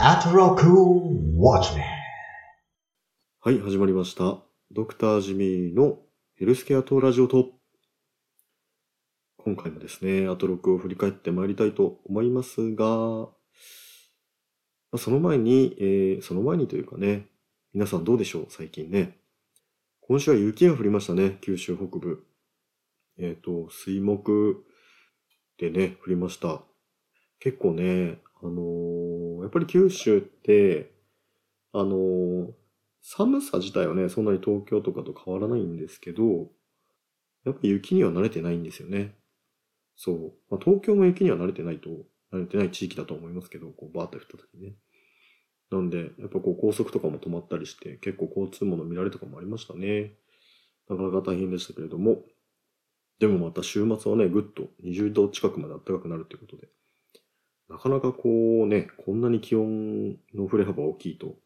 アトロックウォッチメンはい、始まりました。ドクタージミーのヘルスケアとラジオと。今回もですね、アトロックを振り返ってまいりたいと思いますが、その前に、えーその前にというかね、皆さんどうでしょう最近ね。今週は雪が降りましたね、九州北部。えっ、と、水木でね、降りました。結構ね、あのーやっぱり九州って、あの寒さ自体はね、そんなに東京とかと変わらないんですけど、やっぱ雪には慣れてないんですよね。そう。まあ、東京も雪には慣れてないと、慣れてない地域だと思いますけど、こうバーって降った時ね。なんで、やっぱこう高速とかも止まったりして、結構交通網の乱れとかもありましたね。なかなか大変でしたけれども。でもまた週末はね、ぐっと20度近くまで暖かくなるということで。なかなかこうね、こんなに気温の振れ幅大きいと、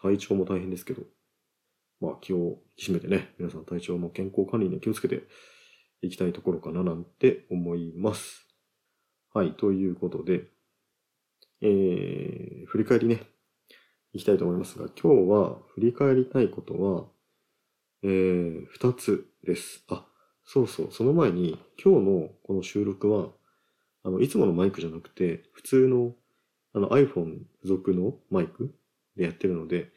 体調も大変ですけど、まあ気を引き締めてね、皆さん体調も健康管理に気をつけていきたいところかななんて思います。はい、ということで、えー、振り返りね、いきたいと思いますが、今日は振り返りたいことは、えー、二つです。あ、そうそう、その前に、今日のこの収録は、あの、いつものマイクじゃなくて、普通の、あの iPhone 付属のマイクでやってるので、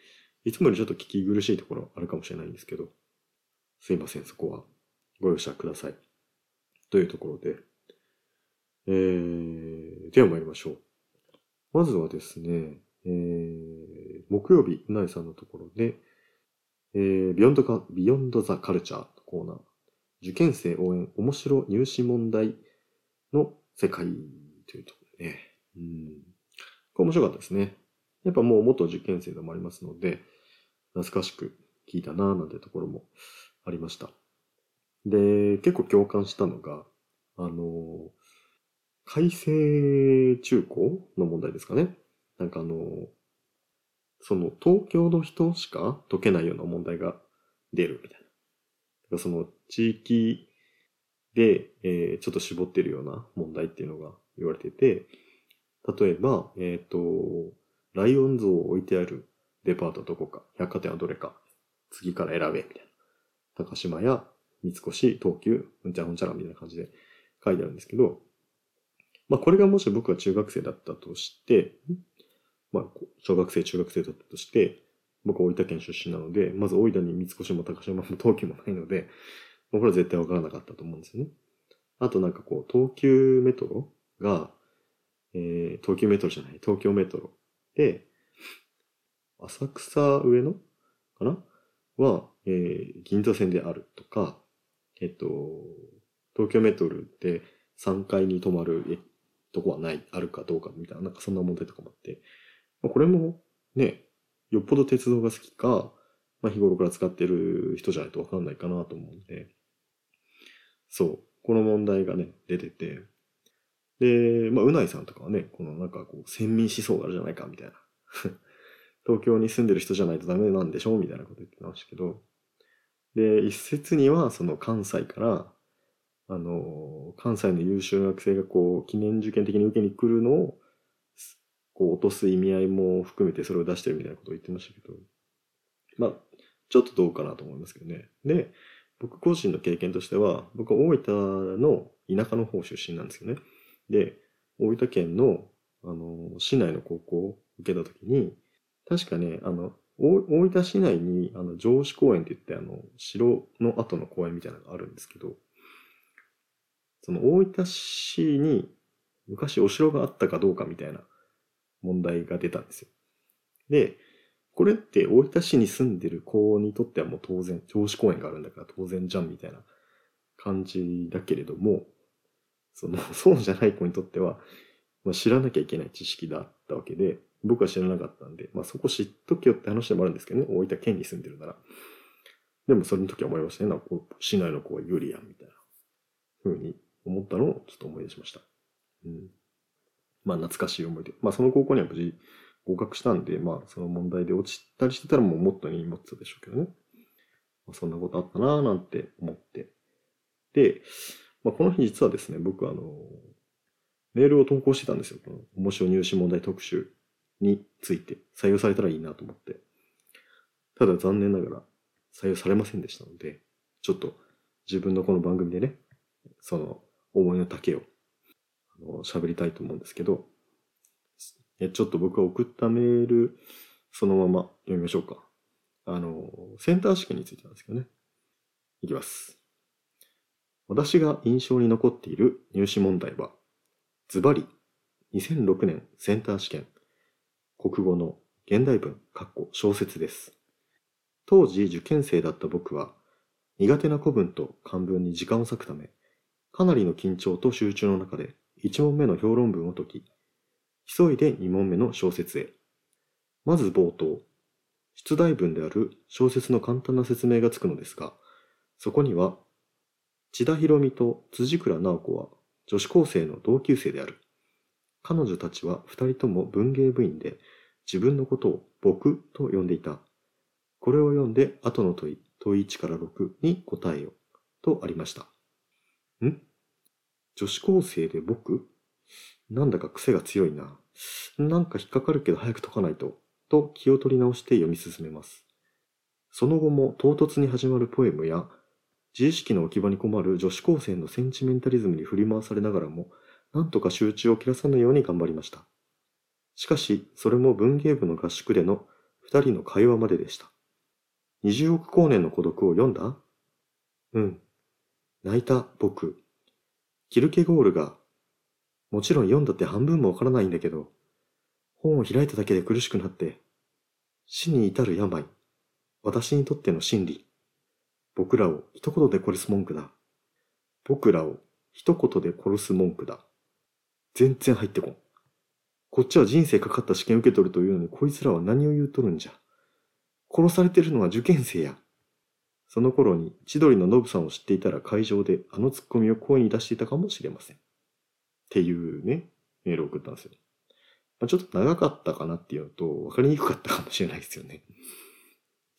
いつもよりちょっと聞き苦しいところあるかもしれないんですけど、すいません、そこはご容赦ください。というところで、えー、では参りましょう。まずはですね、えー、木曜日、うないさんのところで、えー、ビヨンドか、ビヨンドザカルチャーのコーナー、受験生応援面白入試問題の世界というところでね、うん、これ面白かったですね。やっぱもう元受験生でもありますので、懐かしく聞いたなぁなんてところもありました。で、結構共感したのが、あの、改正中高の問題ですかね。なんかあの、その東京の人しか解けないような問題が出るみたいな。その地域で、えーちょっと絞ってるような問題っていうのが言われてて、例えば、えっ、と、ライオン像を置いてあるデパートはどこか、百貨店はどれか、次から選べ、みたいな。高島屋、三越、東急、うんちゃらうんちゃらみたいな感じで書いてあるんですけど、まあこれがもし僕が中学生だったとして、まあ小学生、中学生だったとして、僕は大分県出身なので、まず大分に三越も高島も東急もないので、これは絶対わからなかったと思うんですよね。あとなんかこう、東急メトロが、えー、東急メトロじゃない、東京メトロで、浅草上野かな？は、えー銀座線であるとか、えっと、東京メトロで3階に止まるとこはない、あるかどうかみたいな、なんかそんな問題とかもあって、まあ、これもね、よっぽど鉄道が好きか、まあ、日頃から使ってる人じゃないとわかんないかなと思うんで、そう、この問題がね、出てて、で、まあ、うないさんとかはね、このなんかこう、先民思想があるじゃないか、みたいな。東京に住んでる人じゃないとダメなんでしょ？うみたいなこと言ってましたけど、で、一説には、その関西から、あの、関西の優秀な学生がこう、記念受験的に受けに来るのを、こう、落とす意味合いも含めてそれを出してるみたいなことを言ってましたけど、まあ、ちょっとどうかなと思いますけどね。で、僕個人の経験としては、僕は大分の田舎の方出身なんですよね。で、大分県の、あの、市内の高校を受けたときに、確かね、あの、大大分市内に、あの、城址公園って言って、あの、城の後の公園みたいなのがあるんですけど、その大分市に昔お城があったかどうかみたいな問題が出たんですよ。で、これって大分市に住んでる子にとってはもう当然、城址公園があるんだから当然じゃんみたいな感じだけれども、その、そうじゃない子にとっては、まあ、知らなきゃいけない知識だったわけで、僕は知らなかったんで、まあそこ知っとけよって話でもあるんですけどね、大分県に住んでるなら。でもそれの時は思いましたね、なんか市内の子は有利やん、みたいな風に思ったのをちょっと思い出しました。うん。まあ懐かしい思い出。まあその高校には無事合格したんで、まあその問題で落ちたりしてたらもうもっとに持ってたでしょうけどね。まあ、そんなことあったなぁなんて思って。で、まあこの日実はですね、僕あの、メールを投稿してたんですよ。この面白入試問題特集について採用されたらいいなと思って。ただ残念ながら採用されませんでしたので、ちょっと自分のこの番組でね、その思いの丈を喋りたいと思うんですけど、えちょっと僕が送ったメール、そのまま読みましょうか。あの、センター試験についてなんですけどね。いきます。私が印象に残っている入試問題は、ズバリ、2006年センター試験、国語の現代文、括弧小説です。当時受験生だった僕は、苦手な古文と漢文に時間を割くため、かなりの緊張と集中の中で1問目の評論文を解き、急いで2問目の小説へ。まず冒頭、出題文である小説の簡単な説明がつくのですが、そこには、千田博美と辻倉直子は女子高生の同級生である。彼女たちは二人とも文芸部員で、自分のことを僕と呼んでいた。これを読んで後の問い、問い1から6に答えよ。とありました。ん？女子高生で僕？なんだか癖が強いな。なんか引っかかるけど早く解かないと。と気を取り直して読み進めます。その後も唐突に始まるポエムや、自意識の置き場に困る女子高生のセンチメンタリズムに振り回されながらも、なんとか集中を切らさぬように頑張りました。しかし、それも文芸部の合宿での二人の会話まででした。二十億光年の孤独を読んだ？うん。泣いた僕。キルケゴールが、もちろん読んだって半分もわからないんだけど、本を開いただけで苦しくなって、死に至る病。私にとっての真理。僕らを一言で殺す文句だ。僕らを一言で殺す文句だ。全然入ってこん。こっちは人生かかった試験受け取るというのにこいつらは何を言うとるんじゃ。殺されてるのは受験生や。その頃に千鳥のノブさんを知っていたら会場であのツッコミを声に出していたかもしれません。っていうね、メールを送ったんですよ。まあ、ちょっと長かったかなっていうのと分かりにくかったかもしれないですよね。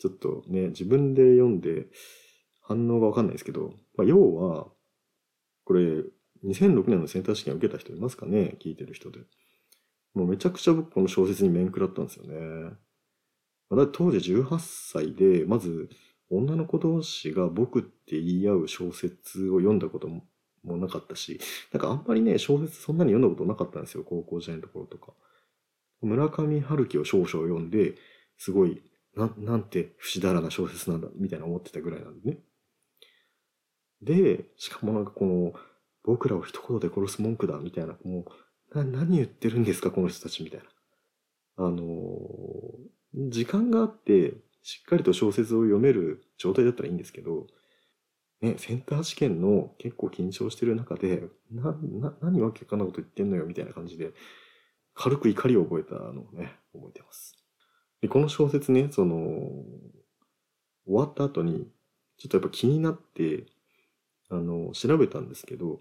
ちょっとね、自分で読んで反応が分かんないですけど、まあ、要は、これ、2006年のセンター試験を受けた人いますかね？聞いてる人で。もうめちゃくちゃ僕この小説に面食らったんですよね。まあ、だ当時18歳で、まず女の子同士が僕って言い合う小説を読んだことももなかったし、なんかあんまりね、小説そんなに読んだことなかったんですよ、高校時代のところとか。村上春樹を少々読んで、すごい、ななんて不死だらな小説なんだ、みたいな思ってたぐらいなんでね。で、しかもなんかこの、僕らを一言で殺す文句だ、みたいな、もう、な、何言ってるんですか、この人たち、みたいな。あのー時間があって、しっかりと小説を読める状態だったらいいんですけど、ね、センター試験の結構緊張してる中で、な、な、何わけかんなこと言ってんのよ、みたいな感じで、軽く怒りを覚えたのをね、覚えてます。で、この小説ね、その、終わった後に、ちょっとやっぱ気になって、あの、調べたんですけど、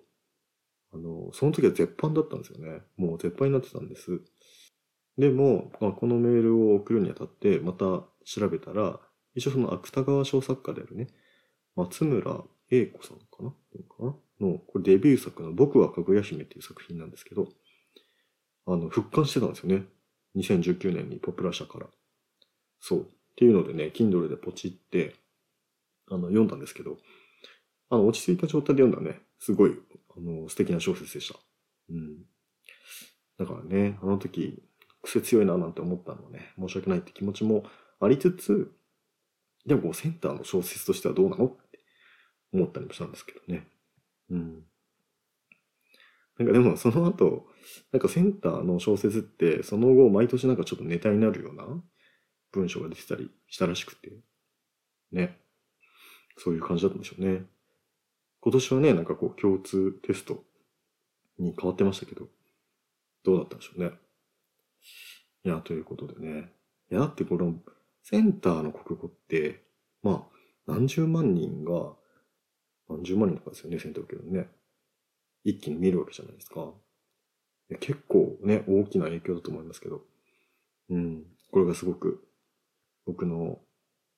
あの、その時は絶版だったんですよね。もう絶版になってたんです。でも、まあ、このメールを送るにあたって、また調べたら、一応その芥川賞作家であるね、松村英子さんかな？かな？の、これデビュー作の僕はかぐや姫っていう作品なんですけど、あの、復刊してたんですよね。2019年にポプラ社から。そう。っていうのでね、Kindle でポチって、あの、読んだんですけど、あの、落ち着いた状態で読んだね、すごい、あの、素敵な小説でした。うん。だからね、あの時、癖強いななんて思ったのはね、申し訳ないって気持ちもありつつ、でもこうセンターの小説としてはどうなのって思ったりもしたんですけどね。うん。なんかでもその後、なんかセンターの小説ってその後毎年なんかちょっとネタになるような文章が出てたりしたらしくて。ね。そういう感じだったんでしょうね。今年はね、なんかこう共通テストに変わってましたけど、どうだったんでしょうね。いや、ということでね。いや、だってこのセンターの国語って、まあ、何十万人が、何十万人とかですよね、センター受けるね。一気に見るわけじゃないですか。結構ね、大きな影響だと思いますけど。うん。これがすごく、僕の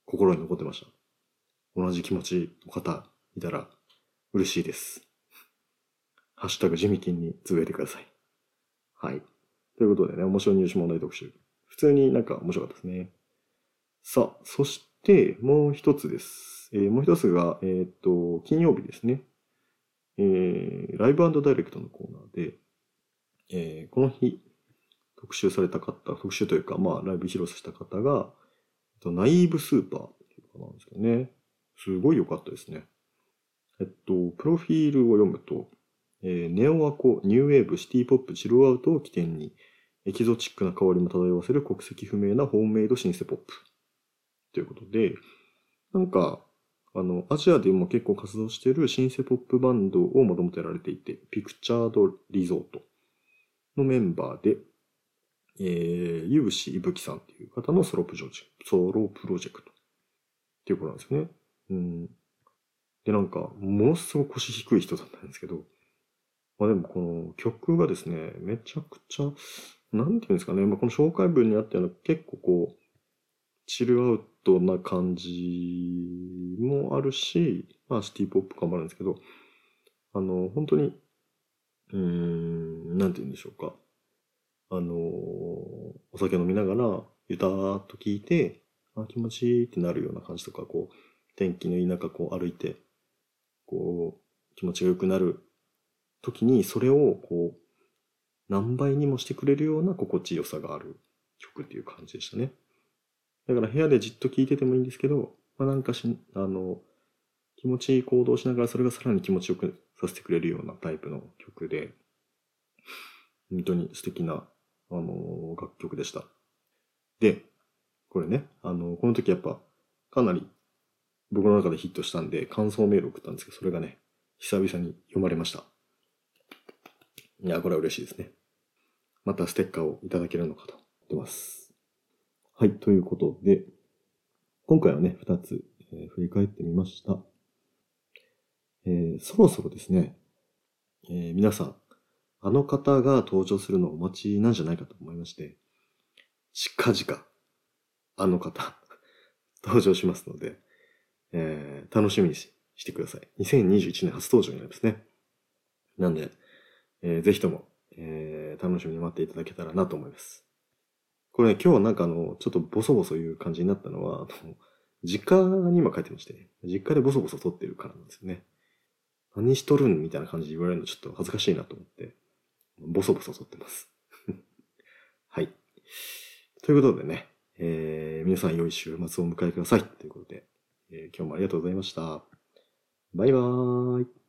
心に残ってました。同じ気持ちの方いたら嬉しいです。ハッシュタグジミキンにつぶやいてください。はい。ということでね、面白い入試問題特集。普通になんか面白かったですね。さあ、そしてもう一つです。えーもう一つが、えーっと、金曜日ですね。えーライブダイレクトのコーナーで、えーこの日、特集された方、特集というか、まあ、ライブ披露させた方が、えっとナイーブスーパーっていう方なんですけどね。すごい良かったですね。えっと、プロフィールを読むと、えーネオアコ、ニューウェーブ、シティポップ、チルアウトを起点に、エキゾチックな香りも漂わせる国籍不明なホームメイドシンセポップ。ということで、なんか、あの、アジアでも結構活動しているシンセポップバンドをもともとやられていて、ピクチャードリゾートのメンバーで、えー、有志いぶきさんっていう方のソロプロジェクト、ソロプロジェクトっていうことなんですよね。うん。で、なんか、ものすごく腰低い人だったんですけど、まあでもこの曲がですね、めちゃくちゃ、なんていうんですかね、まあ、この紹介文にあったような結構こう、チルアウトな感じもあるし、まあシティポップ感もあるんですけど、あの、本当に、うーん、なんて言うんでしょうか。あの、お酒飲みながら、ゆたーっと聞いて、あ、気持ちいいってなるような感じとか、こう、天気のいい中こう歩いて、こう、気持ちが良くなる時に、それをこう、何倍にもしてくれるような心地よさがある曲っていう感じでしたね。だから部屋でじっと聴いててもいいんですけど、まあ、なんかし、あの、気持ちいい行動をしながらそれがさらに気持ちよくさせてくれるようなタイプの曲で、本当に素敵な、あの、楽曲でした。で、これね、あの、この時やっぱ、かなり僕の中でヒットしたんで、感想メール送ったんですけど、それがね、久々に読まれました。いや、これは嬉しいですね。またステッカーをいただけるのかと思ってます。はい、ということで、今回はね、二つ、えー振り返ってみました。えーそろそろですね、えー皆さん、あの方が登場するのをお待ちなんじゃないかと思いまして、近々、あの方、登場しますので、えー楽しみにししてください。2021年初登場になりますね。なんで、えーぜひとも、えー楽しみに待っていただけたらなと思います。これね、今日なんかあの、ちょっとボソボソ言う感じになったのは、あの実家に今帰ってまして、実家でボソボソ撮ってるからなんですよね。何しとるんみたいな感じで言われるのちょっと恥ずかしいなと思って、ボソボソ撮ってます。はい。ということでね、えー皆さん良い週末をお迎えください。ということで、えー今日もありがとうございました。バイバーイ。